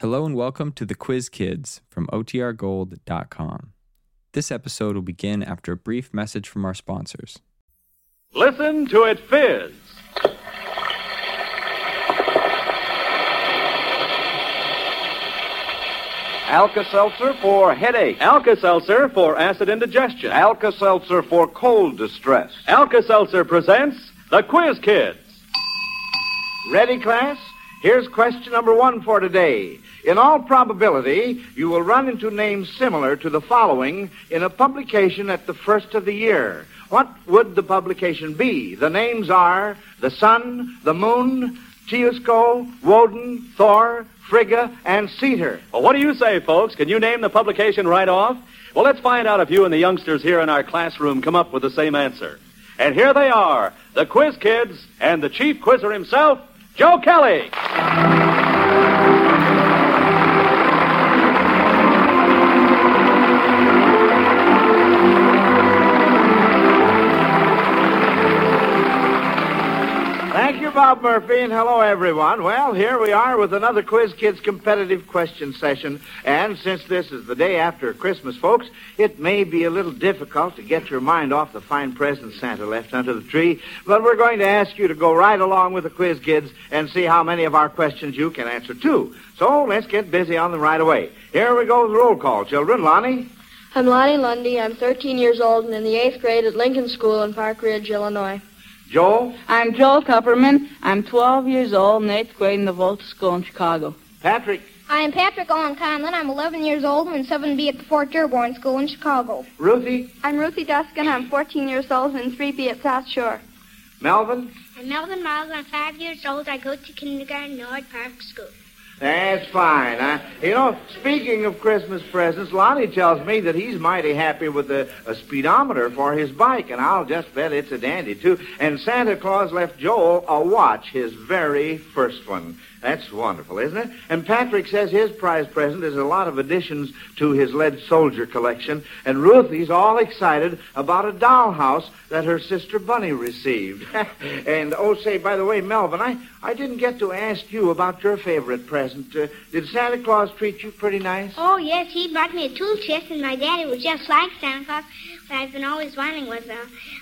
Hello and welcome to the Quiz Kids from OTRGold.com. This episode will begin after a brief message from our sponsors. Listen to it fizz. Alka-Seltzer for headache. Alka-Seltzer for acid indigestion. Alka-Seltzer for cold distress. Alka-Seltzer presents the Quiz Kids. Ready, class? Here's question number one for today. In all probability, you will run into names similar to the following in a publication at the first of the year. What would the publication be? The names are the Sun, the Moon, Tuisco, Woden, Thor, Frigga, and Cedar. Well, what do you say, folks? Can you name the publication right off? Well, let's find out if you and the youngsters here in our classroom come up with the same answer. And here they are, the Quiz Kids and the chief quizzer himself, Joe Kelly. Bob Murphy, and hello, everyone. Well, here we are with another Quiz Kids competitive question session. And since this is the day after Christmas, folks, it may be a little difficult to get your mind off the fine presents Santa left under the tree. But we're going to ask you to go right along with the Quiz Kids and see how many of our questions you can answer, too. So let's get busy on them right away. Here we go with the roll call, children. Lonnie? I'm Lonnie Lundy. I'm 13 years old and in the eighth grade at Lincoln School in Park Ridge, Illinois. Joel? I'm Joel Kupperman. I'm 12 years old in eighth grade in the Volta School in Chicago. Patrick? I am Patrick Owen Conlon. I'm 11 years old and in 7B at the Fort Dearborn School in Chicago. Ruthie? I'm Ruthie Duskin. I'm 14 years old and in 3B at South Shore. Melvin? I'm Melvin Miles. I'm five years old. I go to kindergarten Nord Park School. That's fine. You know, speaking of Christmas presents, Lonnie tells me that he's mighty happy with a, a speedometer for his bike, and I'll just bet it's a dandy, too. And Santa Claus left Joel a watch, his very first one. That's wonderful, isn't it? And Patrick says his prize present is a lot of additions to his lead soldier collection. And Ruthie's all excited about a dollhouse that her sister Bunny received. and oh, say, by the way, Melvin, I, I didn't get to ask you about your favorite present. Uh, did Santa Claus treat you pretty nice? Oh, yes, he brought me a tool chest, and my daddy was just like Santa Claus. I've been always wanting was an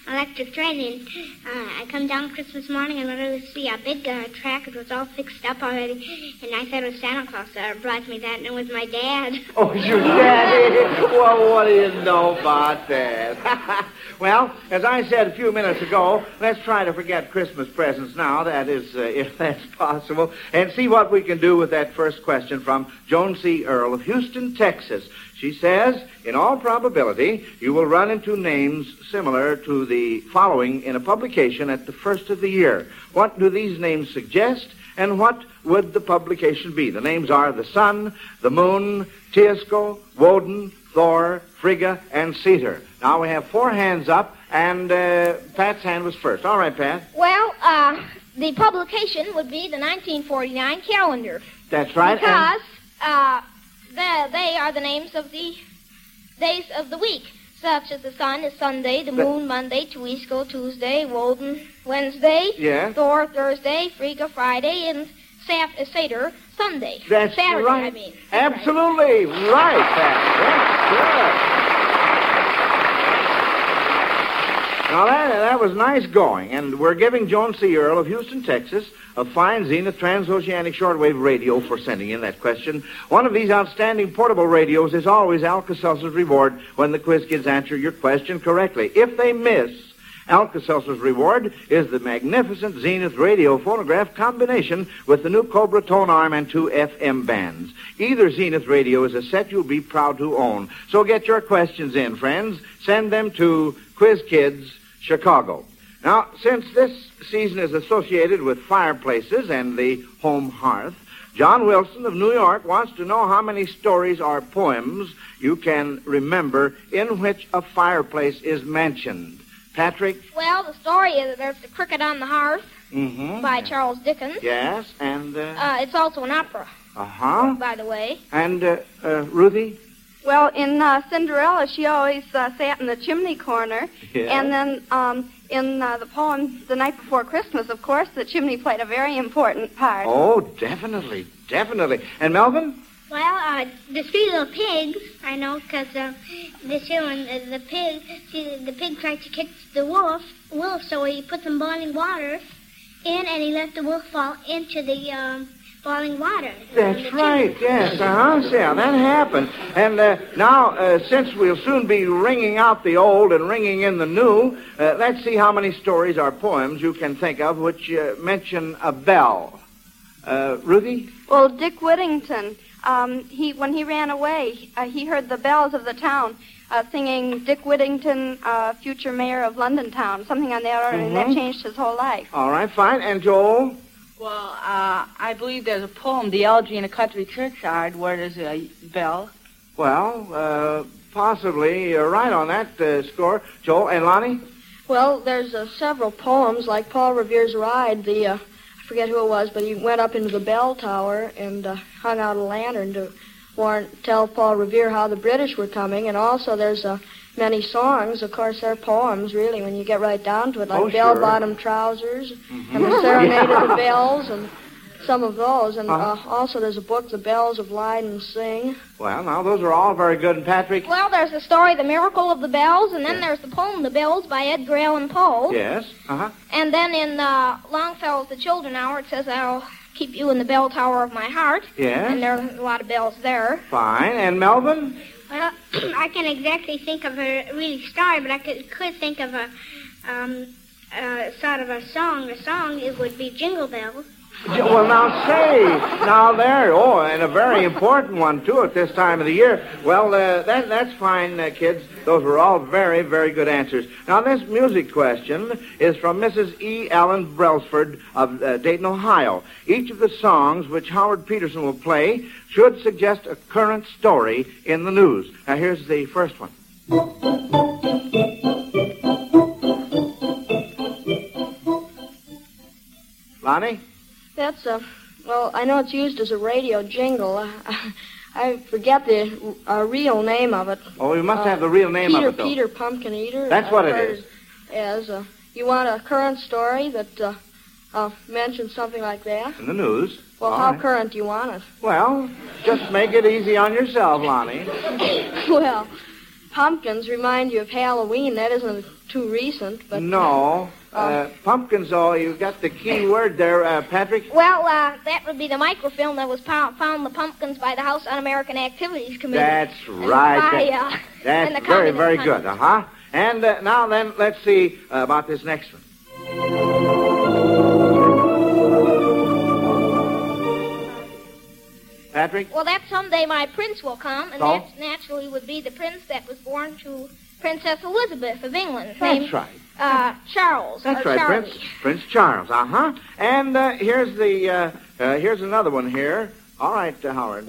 electric train. And uh, I come down Christmas morning and literally see a big uh, track. It was all fixed up already. And I thought it was Santa Claus that brought me that, and it was my dad. Oh, your daddy? well, what do you know about that? well, as I said a few minutes ago, let's try to forget Christmas presents now. That is, uh, if that's possible, and see what we can do with that first question from Joan C. Earl of Houston, Texas. She says, in all probability, you will run into names similar to the following in a publication at the first of the year. What do these names suggest, and what would the publication be? The names are the Sun, the Moon, Tuisco, Woden, Thor, Frigga, and Cedar. Now we have four hands up, and uh, Pat's hand was first. All right, Pat. Well, uh, the publication would be the 1949 calendar. That's right. Because uh, the, they are the names of the days of the week, such as the sun is Sunday, the moon Monday, Tuisco Tuesday, Woden Wednesday, Yeah. Thor Thursday, Frigga Friday, and Saf- uh, Seder Sunday. That's Saturday, right. I mean. Right. Absolutely right, Pat. That's good. Now that that was nice going, and we're giving Joan C. Earl of Houston, Texas, a fine Zenith transoceanic shortwave radio for sending in that question. One of these outstanding portable radios is always Alka-Seltzer's reward when the quiz kids answer your question correctly. If they miss, Alka-Seltzer's reward is the magnificent Zenith radio phonograph combination with the new Cobra tone arm and two FM bands. Either Zenith radio is a set you'll be proud to own. So get your questions in, friends. Send them to Quiz Kids, Chicago. Now, since this season is associated with fireplaces and the home hearth, John Wilson of New York wants to know how many stories or poems you can remember in which a fireplace is mentioned. Patrick? Well, the story is that there's the Cricket on the Hearth Mm-hmm. by Charles Dickens. Yes, and, uh, Uh, it's also an opera, uh-huh. by the way. And, uh, uh, Ruthie? Well, in uh, Cinderella, she always uh, sat in the chimney corner. Yeah. And then um, in uh, the poem The Night Before Christmas, of course, the chimney played a very important part. Oh, definitely. definitely. And Melvin? Well, uh, the three little pigs, I know, because uh, this here one, uh, the pig, see, the pig tried to catch the wolf, wolf, so he put some boiling water in, and he let the wolf fall into the um, boiling water. That's right, yes. Uh-huh, yeah, that happened. And uh, now, uh, since we'll soon be ringing out the old and ringing in the new, uh, let's see how many stories or poems you can think of which uh, mention a bell. Uh, Ruthie? Well, Dick Whittington, um, he when he ran away, uh, he heard the bells of the town uh, singing "Dick Whittington, uh, future mayor of London town," something on that order, and that Mhm. changed his whole life. All right, fine. And Joel? Well, uh, I believe there's a poem, The Elegy in a Country Churchyard, where there's a bell. Well, uh, possibly you're right on that uh, score. Joel and Lonnie? Well, there's uh, several poems like Paul Revere's Ride. The uh, I forget who it was, but he went up into the bell tower and uh, hung out a lantern to warn, tell Paul Revere how the British were coming. And also, there's uh, many songs. Of course, they're poems, really, when you get right down to it, like Oh, sure. bell-bottom trousers and the Serenade of the Bells and some of those. And Uh-huh. uh, also, there's a book, The Bells of Leyden Sing. Well, now, those are all very good. And Patrick? Well, there's the story, The Miracle of the Bells, and then there's the poem, The Bells, by Edgar Allan Poe. Yes. Uh-huh. And then in uh, Longfellow's The Children Hour, it says, I'll keep you in the bell tower of my heart. Yes. And there are a lot of bells there. Fine. And Melvin? Well, I can't exactly think of a really story, but I could, could think of a um, uh, sort of a song. A song it would be Jingle Bells. Well, now say, now there, oh, and a very important one too at this time of the year. Well, uh, that that's fine, uh, kids. Those were all very, very good answers. Now, this music question is from Mrs. E. Allen Brelsford of uh, Dayton, Ohio. Each of the songs which Howard Peterson will play should suggest a current story in the news. Now, here's the first one. Lonnie? That's a, well, I know it's used as a radio jingle. I, I forget the uh, real name of it. Oh, you must Uh, have the real name Peter, of it, though. Peter Pumpkin Eater. That's what I've it heard. As uh, you want a current story that uh, uh, mentions something like that? In the news. Well, All how right. current do you want it? Well, just make it easy on yourself, Lonnie. well, pumpkins remind you of Halloween. That isn't too recent, but no. Uh, pumpkins, oh, you got the key word there, uh, Patrick. Well, uh, that would be the microfilm that was po- found the pumpkins by the House Un-American Activities Committee. That's right. by, That- uh, That's very, very countries. good. Uh huh. And uh, now then, let's see uh, about this next one. Patrick? Well, that someday my prince will come, and So? that naturally would be the prince that was born to Princess Elizabeth of England. That's named, right. Uh, Charles. That's right, Charlie. Prince Prince Charles. Uh huh. And uh, here's the uh, uh, here's another one here. All right, uh, Howard.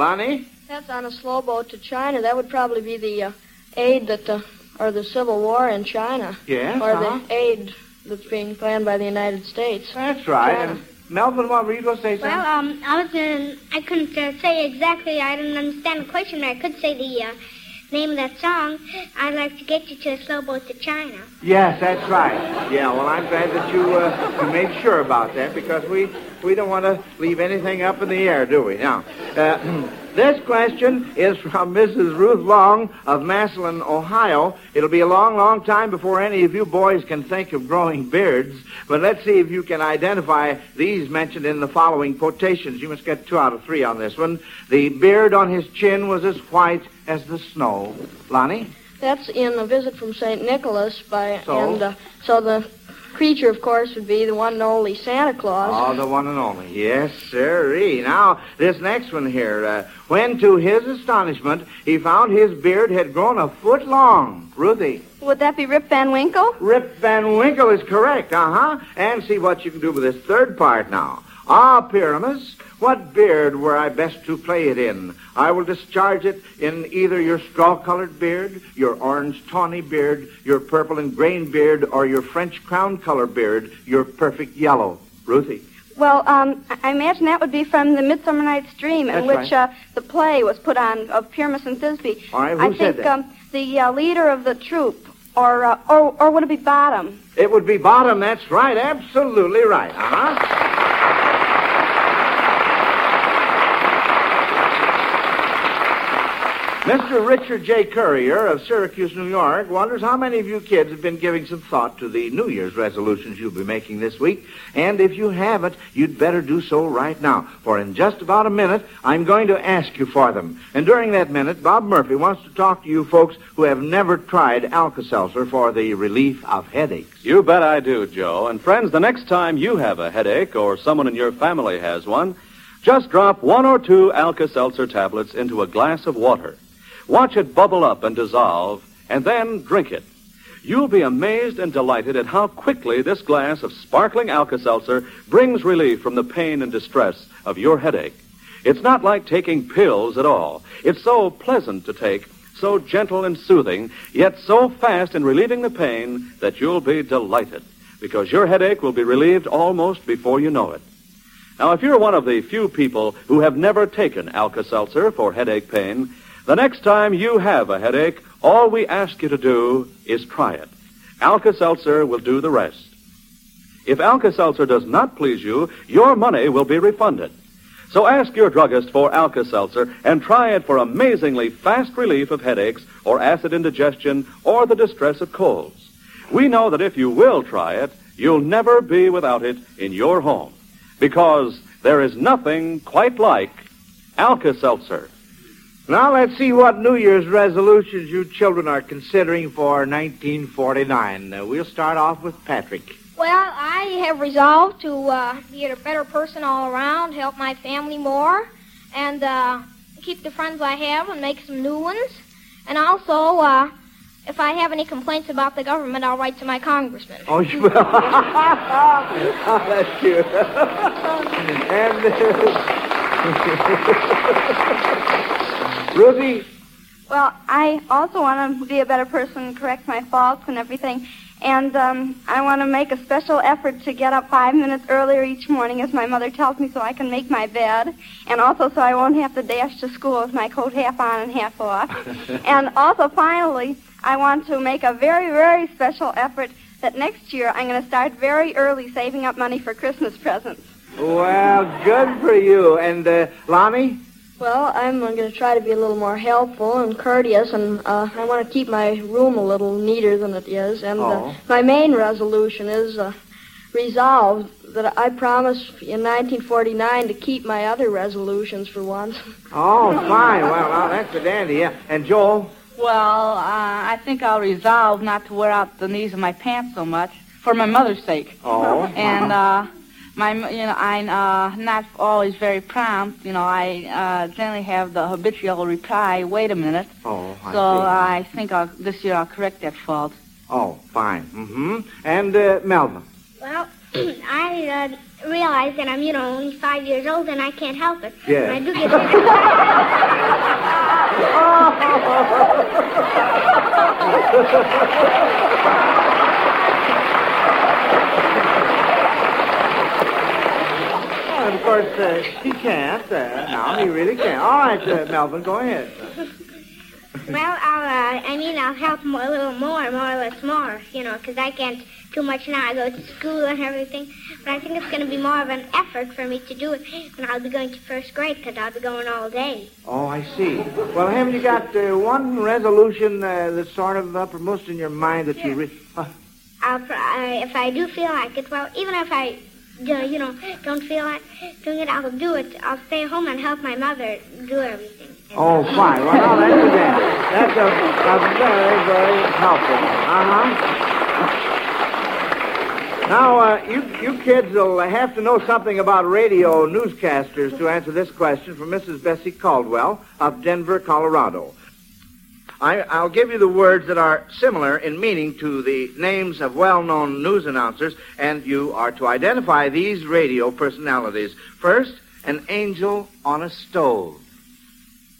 Lonnie. that's on a slow boat to China. That would probably be the uh, aid that the, or the Civil War in China. Yes. Or uh-huh. the aid that's being planned by the United States. That's right. China. And Melvin, what were you going to say something? Well, um, I was in, I couldn't uh, say exactly. I didn't understand the question, I could say the uh, name of that song. I'd like to get you to a slow boat to China. Yes, that's right. Yeah, well, I'm glad that you uh, you made sure about that because we we don't want to leave anything up in the air, do we? Now, uh, this question is from Mrs. Ruth Long of Massillon, Ohio. It'll be a long, long time before any of you boys can think of growing beards, but let's see if you can identify these mentioned in the following quotations. You must get two out of three on this one. The beard on his chin was as white as the snow. Lonnie? That's in a visit from St. Nicholas by, So? and uh, so the creature, of course, would be the one and only Santa Claus. Oh, the one and only. Yes, sirree. Now, this next one here. Uh, when, to his astonishment, he found his beard had grown a foot long. Ruthie. Would that be Rip Van Winkle? Rip Van Winkle is correct, uh-huh. And see what you can do with this third part now. Ah, Pyramus, what beard were I best to play it in? I will discharge it in either your straw-colored beard, your orange tawny beard, your purple and grain beard, or your French crown color beard, your perfect yellow. Ruthie. Well, um, I- imagine that would be from the Midsummer Night's Dream, in That's which right. uh, the play was put on of Pyramus and Thisbe. All right, who I said think that? Um, the uh, leader of the troop, Or, uh, or, or would it be bottom? It would be bottom, that's right. Absolutely right. Uh-huh. Mr. Richard J. Courier of Syracuse, New York, wonders how many of you kids have been giving some thought to the New Year's resolutions you'll be making this week. And if you haven't, you'd better do so right now. For in just about a minute, I'm going to ask you for them. And during that minute, Bob Murphy wants to talk to you folks who have never tried Alka-Seltzer for the relief of headaches. You bet I do, Joe. And friends, the next time you have a headache or someone in your family has one, just drop one or two Alka-Seltzer tablets into a glass of water. Watch it bubble up and dissolve, and then drink it. You'll be amazed and delighted at how quickly this glass of sparkling Alka-Seltzer brings relief from the pain and distress of your headache. It's not like taking pills at all. It's so pleasant to take, so gentle and soothing, yet so fast in relieving the pain that you'll be delighted because your headache will be relieved almost before you know it. Now, if you're one of the few people who have never taken Alka-Seltzer for headache pain, the next time you have a headache, all we ask you to do is try it. Alka-Seltzer will do the rest. If Alka-Seltzer does not please you, your money will be refunded. So ask your druggist for Alka-Seltzer and try it for amazingly fast relief of headaches or acid indigestion or the distress of colds. We know that if you will try it, you'll never be without it in your home because there is nothing quite like Alka-Seltzer. Now let's see what New Year's resolutions you children are considering for 1949. Uh, we'll start off with Patrick. Well, I have resolved to uh, be a better person all around, help my family more, and uh, keep the friends I have and make some new ones. And also, uh, if I have any complaints about the government, I'll write to my congressman. Oh, you will. oh, that's cute. and Ruthie, Well, I also want to be a better person and correct my faults and everything. And um, I want to make a special effort to get up five minutes earlier each morning, as my mother tells me, so I can make my bed. And also so I won't have to dash to school with my coat half on and half off. and also, finally, I want to make a very, very special effort that next year I'm going to start very early saving up money for Christmas presents. well, good for you. And uh, Lonnie? Well, I'm going to try to be a little more helpful and courteous, and uh, I want to keep my room a little neater than it is. And Oh. uh, my main resolution is uh, resolved that I promise in 1949 to keep my other resolutions for once. Oh, fine. Well, now that's a dandy. Yeah. And Joel? Well, uh, I think I'll resolve not to wear out the knees of my pants so much for my mother's sake. Oh. And uh, my, you know, I'm uh, not always very prompt. You know, I uh, generally have the habitual reply, "Wait a minute." Oh, I so see. I think I'll, this year I'll correct that fault. Oh, fine. Mm-hmm. And uh, Melvin? Well, I uh, realize that I'm, you know, only five years old and I can't help it. Yeah. I do get And of course, uh, he can't. Uh, no, he really can't. All right, uh, Melvin, go ahead. Well, I'll, uh, I mean, I'll help more, a little more, more or less more, you know, because I can't too much now. I go to school and everything. But I think it's going to be more of an effort for me to do it when I'll be going to first grade 'cause I'll be going all day. Oh, I see. Well, haven't you got uh, one resolution uh, that's sort of uppermost in your mind that you... Re- uh, I'll, pr- I, if I do feel like it, well, even if I, you know, don't feel like doing it, I'll do it. I'll stay home and help my mother do everything. oh, fine. Well, now that's a. That's a, a very, very helpful. Uh-huh. Now, uh, you, you kids will have to know something about radio newscasters to answer this question from Mrs. Bessie Caldwell of Denver, Colorado. I, I'll give you the words that are similar in meaning to the names of well-known news announcers, and you are to identify these radio personalities. First, an angel on a stove.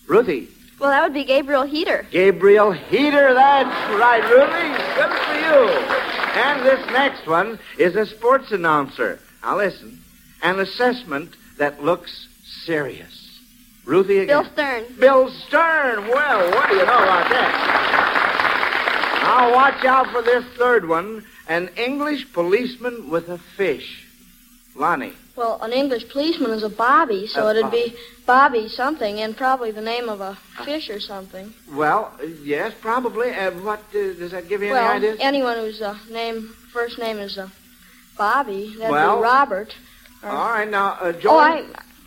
Ruthie. Well, that would be Gabriel Heatter. Gabriel Heatter, that's right, Ruthie. Good for you. And this next one is a sports announcer. Now listen. An assessment that looks serious. Ruthie again. Bill Stern. Bill Stern. Well, what do you know about that? Now watch out for this third one. An English policeman with a fish. Lonnie. Well, an English policeman is a Bobby, so Uh, it'd be Bobby something, and probably the name of a fish or something. Well, uh, yes, probably. Uh, what uh, does that give you any well, ideas? anyone whose uh, name first name is uh, Bobby, that'd Well- be Robert. or- All right, now, uh, Joy. Oh,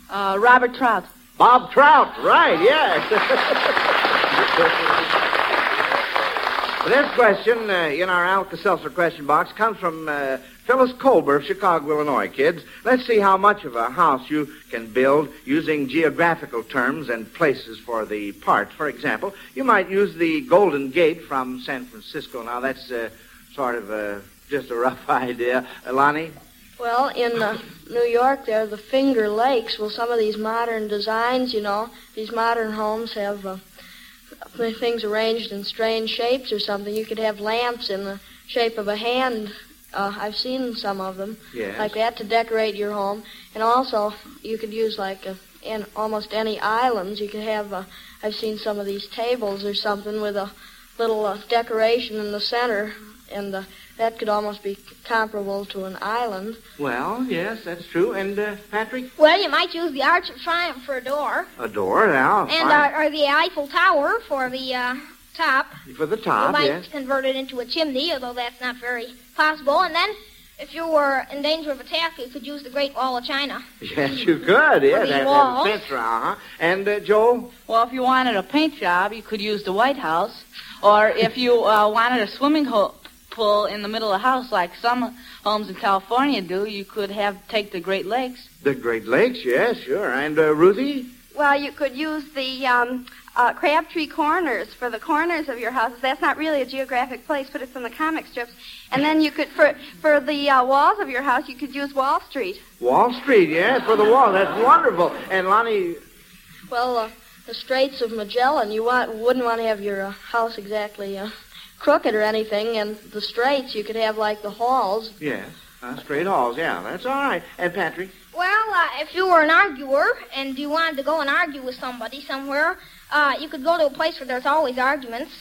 I, uh, Robert Trout. Bob Trout, right, yes. this question uh, in our Alka-Seltzer question box comes from uh, Phyllis Colber of Chicago, Illinois, kids. Let's see how much of a house you can build using geographical terms and places for the parts. For example, you might use the Golden Gate from San Francisco. Now, that's uh, sort of uh, just a rough idea. Uh, Lonnie? Well, in uh, New York, there are the Finger Lakes. Well, some of these modern designs, you know, these modern homes have uh, things arranged in strange shapes or something. You could have lamps in the shape of a hand. Uh, I've seen some of them Yes. like that to decorate your home, and also you could use like uh in almost any islands. You could have. Uh, I've seen some of these tables or something with a little uh, decoration in the center, and uh, that could almost be comparable to an island. Well, yes, that's true. And, uh, Patrick? Well, you might use the Arch of Triumph for a door, A door, now. and uh, or the Eiffel Tower for the uh, top. For the top, you might yes. convert it into a chimney, although that's not very possible. And then, if you were in danger of attack, you could use the Great Wall of China. Yes, you could. Yes, these have, have a walls. fence around, huh? And uh, Joel, Well, if you wanted a paint job, you could use the White House. Or if you uh, wanted a swimming ho- pool in the middle of the house, like some homes in California do, you could have take the Great Lakes. the Great Lakes. Yes, sure. And uh, Ruthie, Well, you could use the um, uh, Crabtree Corners for the corners of your houses. That's not really a geographic place, but it's in the comic strips. And then you could, for for the uh, walls of your house, you could use Wall Street. Wall Street. Yes, for the wall. That's wonderful. And Lonnie, Well, uh, the Straits of Magellan, you want, wouldn't want to have your uh, house exactly uh, crooked or anything, and the Straits, you could have like the halls. yes, uh, straight halls. Yeah, that's all right. And Patrick, Well, uh, if you were an arguer and you wanted to go and argue with somebody somewhere, uh, you could go to a place where there's always arguments.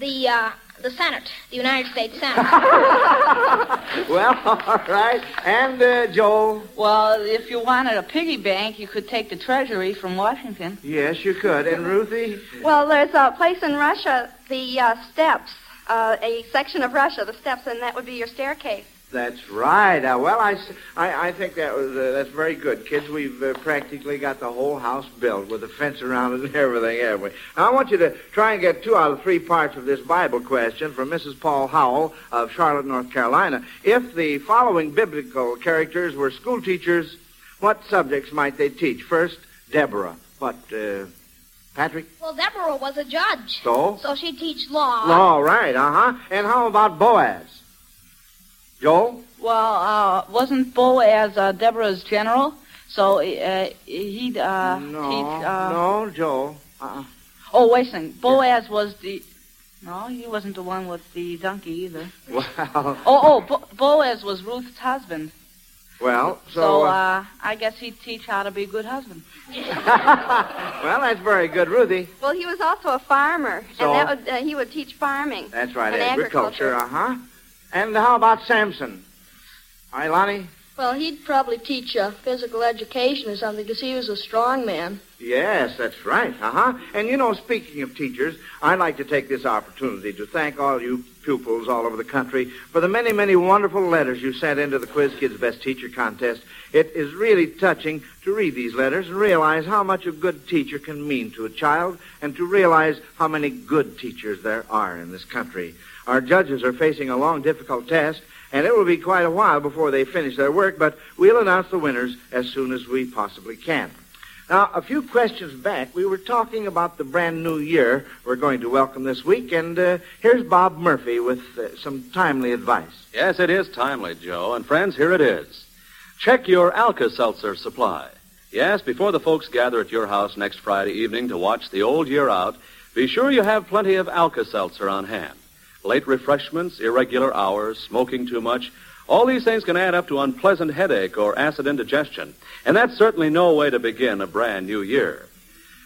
The uh, the Senate, the United States Senate. well, all right. And uh, Joel, Well, if you wanted a piggy bank, you could take the Treasury from Washington. yes, you could. And Ruthie, Well, there's a place in Russia, the uh, steppes, uh, a section of Russia, the steppes, and that would be your staircase. that's right. Uh, well, I think that was uh, that's very good, kids. We've uh, practically got the whole house built with a fence around it and everything, haven't we? Now, I want you to try and get two out of three parts of this Bible question from Mrs. Paul Howell of Charlotte, North Carolina. If the following biblical characters were school teachers, what subjects might they teach? First, Deborah. What, uh, Patrick? well, Deborah was a judge, So? so she'd teach law. All right, uh-huh. And how about Boaz? Joe? Well, uh, wasn't Boaz uh, Deborah's general? So uh, he'd uh, no, teach. Uh, no, Joel. Uh-uh. Oh, wait a second. Boaz was the. No, he wasn't the one with the donkey either. Well, Oh, oh, Bo- Boaz was Ruth's husband. Well, so, So, uh, uh, I guess he'd teach how to be a good husband. well, that's very good, Ruthie. Well, he was also a farmer, So? and that would, uh, he would teach farming. That's right, And agriculture. agriculture. Uh huh. And how about Samson? All right, Lonnie. Well, he'd probably teach uh, physical education or something, because he was a strong man. Yes, that's right. Uh huh. And you know, speaking of teachers, I'd like to take this opportunity to thank all you pupils all over the country for the many, many wonderful letters you sent into the Quiz Kids Best Teacher contest. It is really touching to read these letters and realize how much a good teacher can mean to a child and to realize how many good teachers there are in this country. Our judges are facing a long, difficult test, and it will be quite a while before they finish their work, but we'll announce the winners as soon as we possibly can. Now, a few questions back, we were talking about the brand new year we're going to welcome this week, and uh, here's Bob Murphy with uh, some timely advice. Yes, it is timely, Joe. And friends, here it is. Check your Alka-Seltzer supply. Yes, before the folks gather at your house next Friday evening to watch the old year out, be sure you have plenty of Alka-Seltzer on hand. Late refreshments, irregular hours, smoking too much, all these things can add up to unpleasant headache or acid indigestion. And that's certainly no way to begin a brand new year.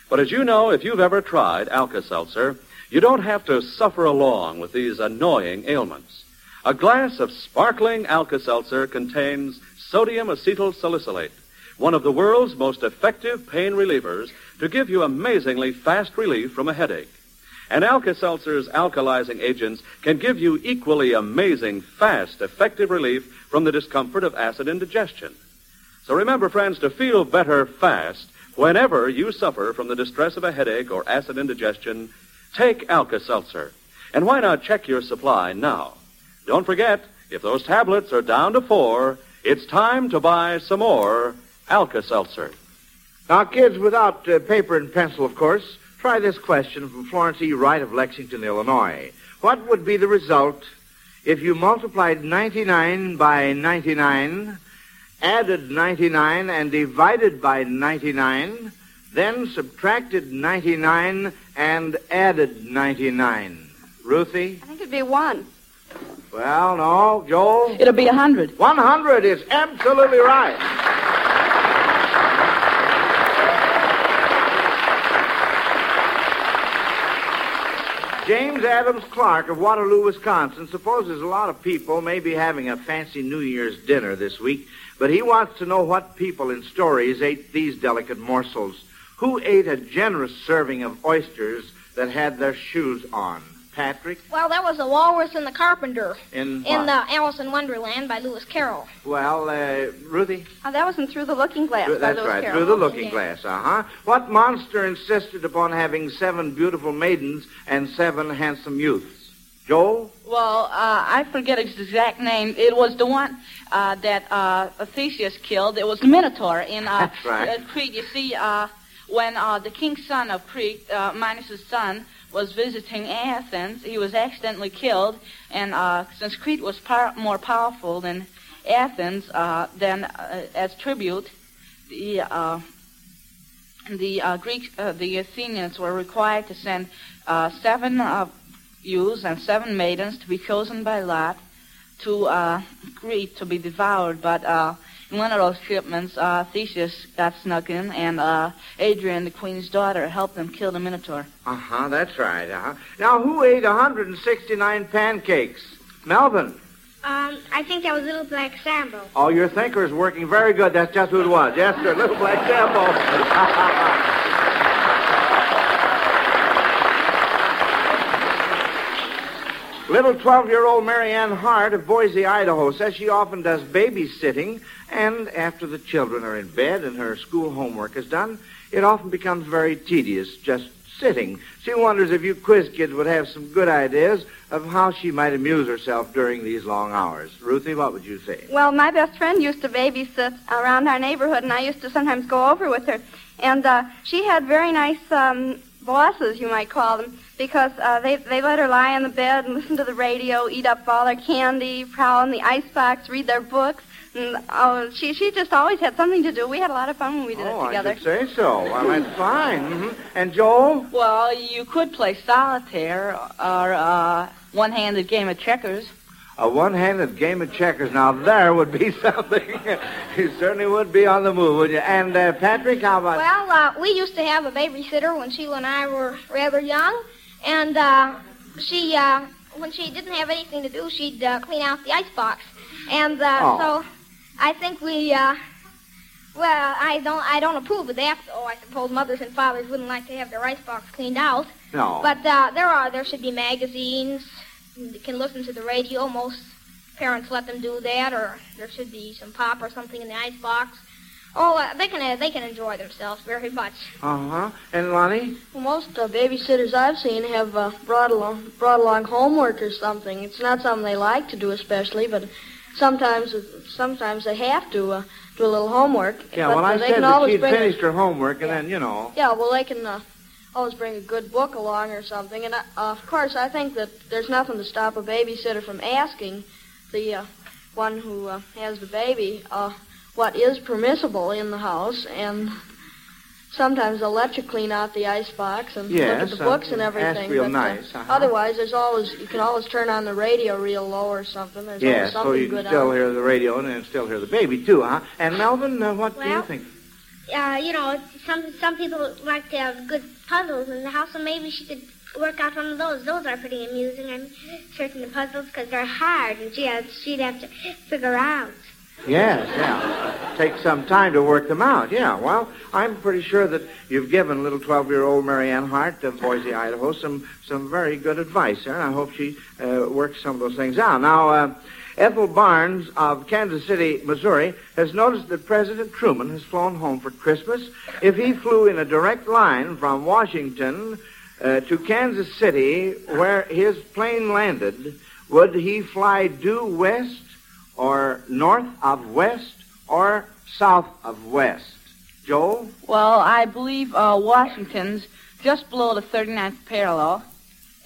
But as you know, if you've ever tried Alka-Seltzer, you don't have to suffer along with these annoying ailments. A glass of sparkling Alka-Seltzer contains sodium acetyl salicylate, one of the world's most effective pain relievers to give you amazingly fast relief from a headache. And Alka-Seltzer's alkalizing agents can give you equally amazing, fast, effective relief from the discomfort of acid indigestion. So remember, friends, to feel better fast whenever you suffer from the distress of a headache or acid indigestion, take Alka-Seltzer. And why not check your supply now? Don't forget, if those tablets are down to four, it's time to buy some more Alka-Seltzer. Now, kids, without uh, paper and pencil, of course, try this question from Florence E. Wright of Lexington, Illinois. What would be the result if you multiplied 99 by 99, added 99, and divided by 99, then subtracted 99 and added 99? Ruthie? I think it'd be one. Well, no. Joel? It'll be a hundred. 100 is absolutely right. James Adams Clark of Waterloo, Wisconsin, supposes a lot of people may be having a fancy New Year's dinner this week, but he wants to know what people in stories ate these delicate morsels. Who ate a generous serving of oysters that had their shoes on? Patrick? Well, that was the Walrus and the Carpenter In in the Alice in Wonderland by Lewis Carroll. Well, uh, Ruthie? Oh, that wasn't through the looking glass. by That's Lewis right, Carroll. through the looking Yeah. glass, uh-huh. What monster insisted upon having seven beautiful maidens and seven handsome youths? Joel? Well, uh, I forget his exact name. It was the one uh, that uh, Theseus killed. It was the Minotaur in uh, That's right. uh, Crete. You see, uh, when uh, the king's son of Crete, uh, Minos' son, was visiting Athens, he was accidentally killed. And uh, since Crete was par- more powerful than Athens, uh, then uh, as tribute, the uh, the uh, Greeks, uh, the Athenians were required to send seven youths and seven maidens to be chosen by lot to Crete to be devoured. But one of those shipments, uh, Theseus got snuck in, and uh, Adrian, the queen's daughter, helped them kill the Minotaur. Uh-huh, that's right, uh-huh. Now, who ate 169 pancakes? Melvin. Um, I think that was Little Black Sambo. Oh, your thinker's working very good. That's just who it was. Yes, sir, Little Black Sambo. Little 12-year-old Marianne Hart of Boise, Idaho, says she often does babysitting, and after the children are in bed and her school homework is done, it often becomes very tedious just sitting. She wonders if you quiz kids would have some good ideas of how she might amuse herself during these long hours. Ruthie, what would you say? Well, my best friend used to babysit around our neighborhood, and I used to sometimes go over with her. And uh, she had very nice um, bosses, you might call them, because uh, they they let her lie on the bed and listen to the radio, eat up all their candy, prowl in the icebox, read their books. And oh, she she just always had something to do. We had a lot of fun when we did oh, it together. I should say so. Well, that's fine. hmm And Joel? Well, you could play solitaire or uh, one-handed game of checkers. A one-handed game of checkers. Now, there would be something. you certainly would be on the move, would you? And, uh, Patrick, how about... Well, uh, we used to have a babysitter when Sheila and I were rather young, and uh, she, uh, when she didn't have anything to do, she'd uh, clean out the icebox, and uh, Oh. so I think we, uh, well, I don't, I don't approve of that. Oh, I suppose mothers and fathers wouldn't like to have their icebox cleaned out, no. but uh, there are, there should be magazines. You can listen to the radio. Most parents let them do that, or there should be some pop or something in the icebox. Oh, uh, they can uh, they can enjoy themselves very much. Uh-huh. And Lonnie? Well, most uh, babysitters I've seen have uh, brought along brought along homework or something. It's not something they like to do especially, but sometimes sometimes they have to uh, do a little homework. Yeah, but, well, uh, I they said can that always she'd bring a- finished her homework, and Yeah. then, you know... Yeah, well, they can uh, always bring a good book along or something. And uh, of course, I think that there's nothing to stop a babysitter from asking the uh, one who uh, has the baby uh, what is permissible in the house. And sometimes they'll let you clean out the icebox and Yes, look at the uh, books and ask everything. real but, nice, Uh, uh-huh. Otherwise, there's always you can always turn on the radio real low or something. There's Yeah, always so you can good still on. hear the radio and still hear the baby, too, huh? And Melvin, uh, what do you think? Uh, you know, some some people like to have good puzzles in the house, so maybe she could work out one of those. Those are pretty amusing. I'm certain the puzzles because they're hard, and gee, she'd have to figure out. Yes, yeah. Take some time to work them out. Yeah, well, I'm pretty sure that you've given little 12-year-old Marianne Hart of Boise, Idaho, some some very good advice there, and I hope she uh, works some of those things out. Now, uh, Ethel Barnes of Kansas City, Missouri, has noticed that President Truman has flown home for Christmas. If he flew in a direct line from Washington uh, to Kansas City, where his plane landed, would he fly due west or north of west or south of west? Joel? Well, I believe uh, Washington's just below the 39th parallel,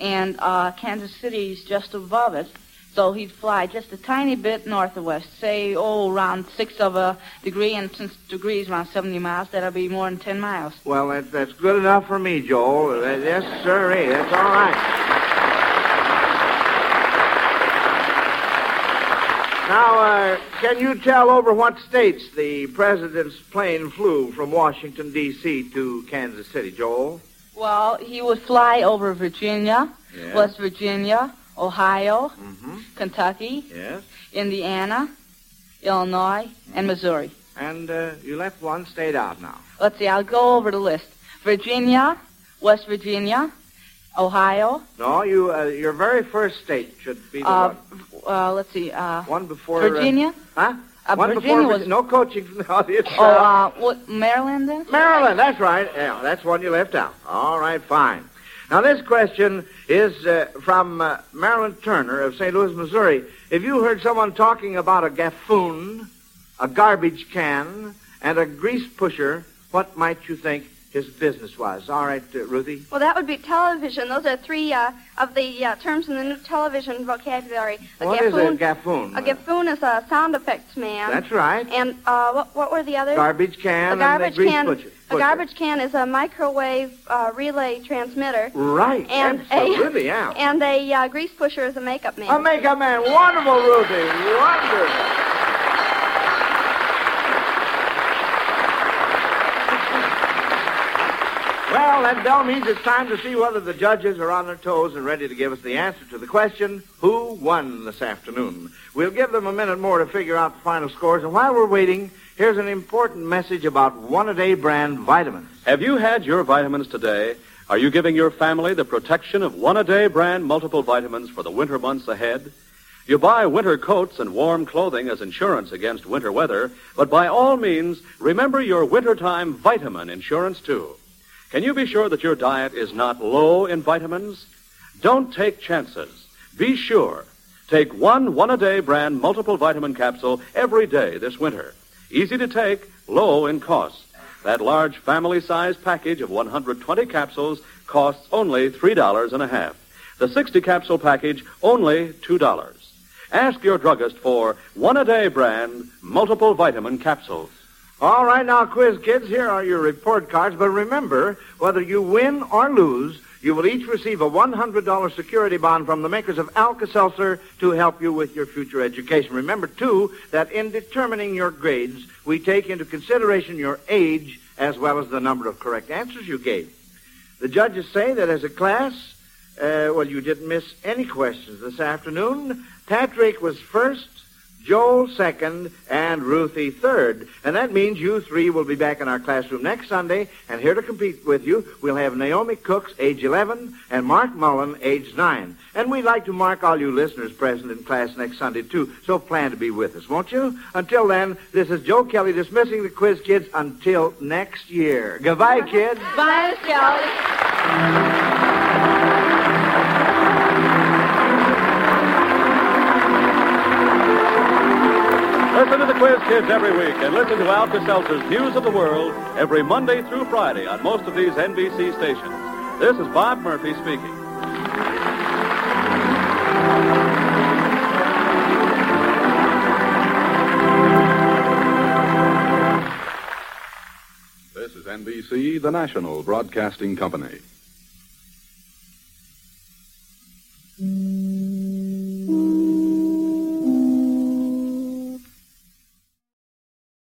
and uh, Kansas City's just above it. So he'd fly just a tiny bit north of west, say, oh, around six of a degree, and since degrees around 70 miles, that'll be more than 10 miles. Well, that, that's good enough for me, Joel. Uh, yes, sir, that's all right. Now, uh, can you tell over what states the president's plane flew from Washington, D.C. to Kansas City, Joel? Well, he would fly over Virginia, Yes. West Virginia, Ohio, Mm-hmm. Kentucky, Yes. Indiana, Illinois, and Missouri. And uh, you left one state out now. Let's see, I'll go over the list. Virginia, West Virginia, Ohio, No, you. Uh, your very first state should be the uh, one. Uh, let's see, uh, one before uh, Virginia. huh? Uh, one Virginia before was- No coaching from the audience. Oh, uh, what, Maryland then? Maryland, that's right. Yeah, that's one you left out. All right, fine. Now, this question is uh, from uh, Marilyn Turner of St. Louis, Missouri. If you heard someone talking about a gaffoon, a garbage can, and a grease pusher, what might you think his business was? All right, uh, Ruthie. Well, that would be television. Those are three uh, of the uh, terms in the new television vocabulary. A What is gaffoon, a gaffoon? A gaffoon is a sound effects man. That's right. And uh, what, what were the others? Garbage can a garbage and a grease can. pusher. A garbage can is a microwave uh, relay transmitter. Right. And absolutely, a yeah. and a uh, grease pusher is a makeup man. A makeup man. Wonderful, Ruthie. Wonderful. Well, that bell means it's time to see whether the judges are on their toes and ready to give us the answer to the question, who won this afternoon? We'll give them a minute more to figure out the final scores, and while we're waiting, here's an important message about one-a-day brand vitamins. Have you had your vitamins today? Are you giving your family the protection of one a day brand multiple vitamins for the winter months ahead? You buy winter coats and warm clothing as insurance against winter weather, but by all means, remember your wintertime vitamin insurance too. Can you be sure that your diet is not low in vitamins? Don't take chances. Be sure. Take one one a day brand multiple vitamin capsule every day this winter. Easy to take, low in cost. That large family size package of 120 capsules costs only $3 and a half. The 60 capsule package only $2. Ask your druggist for one a day brand multiple vitamin capsules. All right, now, quiz kids, here are your report cards. But remember, whether you win or lose, you will each receive a $100 security bond from the makers of Alka-Seltzer to help you with your future education. Remember, too, that in determining your grades, we take into consideration your age as well as the number of correct answers you gave. The judges say that as a class, uh, well, you didn't miss any questions this afternoon. Patrick was first, Joel second, and Ruthie third. And that means you three will be back in our classroom next Sunday, and here to compete with you, we'll have Naomi Cooks, age 11, and Mark Mullen, age 9. And we'd like to mark all you listeners present in class next Sunday, too, so plan to be with us, won't you? Until then, this is Joe Kelly dismissing the quiz kids until next year. Goodbye, kids. Bye, Kelly. Quiz Kids every week and listen to Al Seltzer's News of the World every Monday through Friday on most of these NBC stations. This is Bob Murphy speaking. This is NBC, the national broadcasting company. Mm.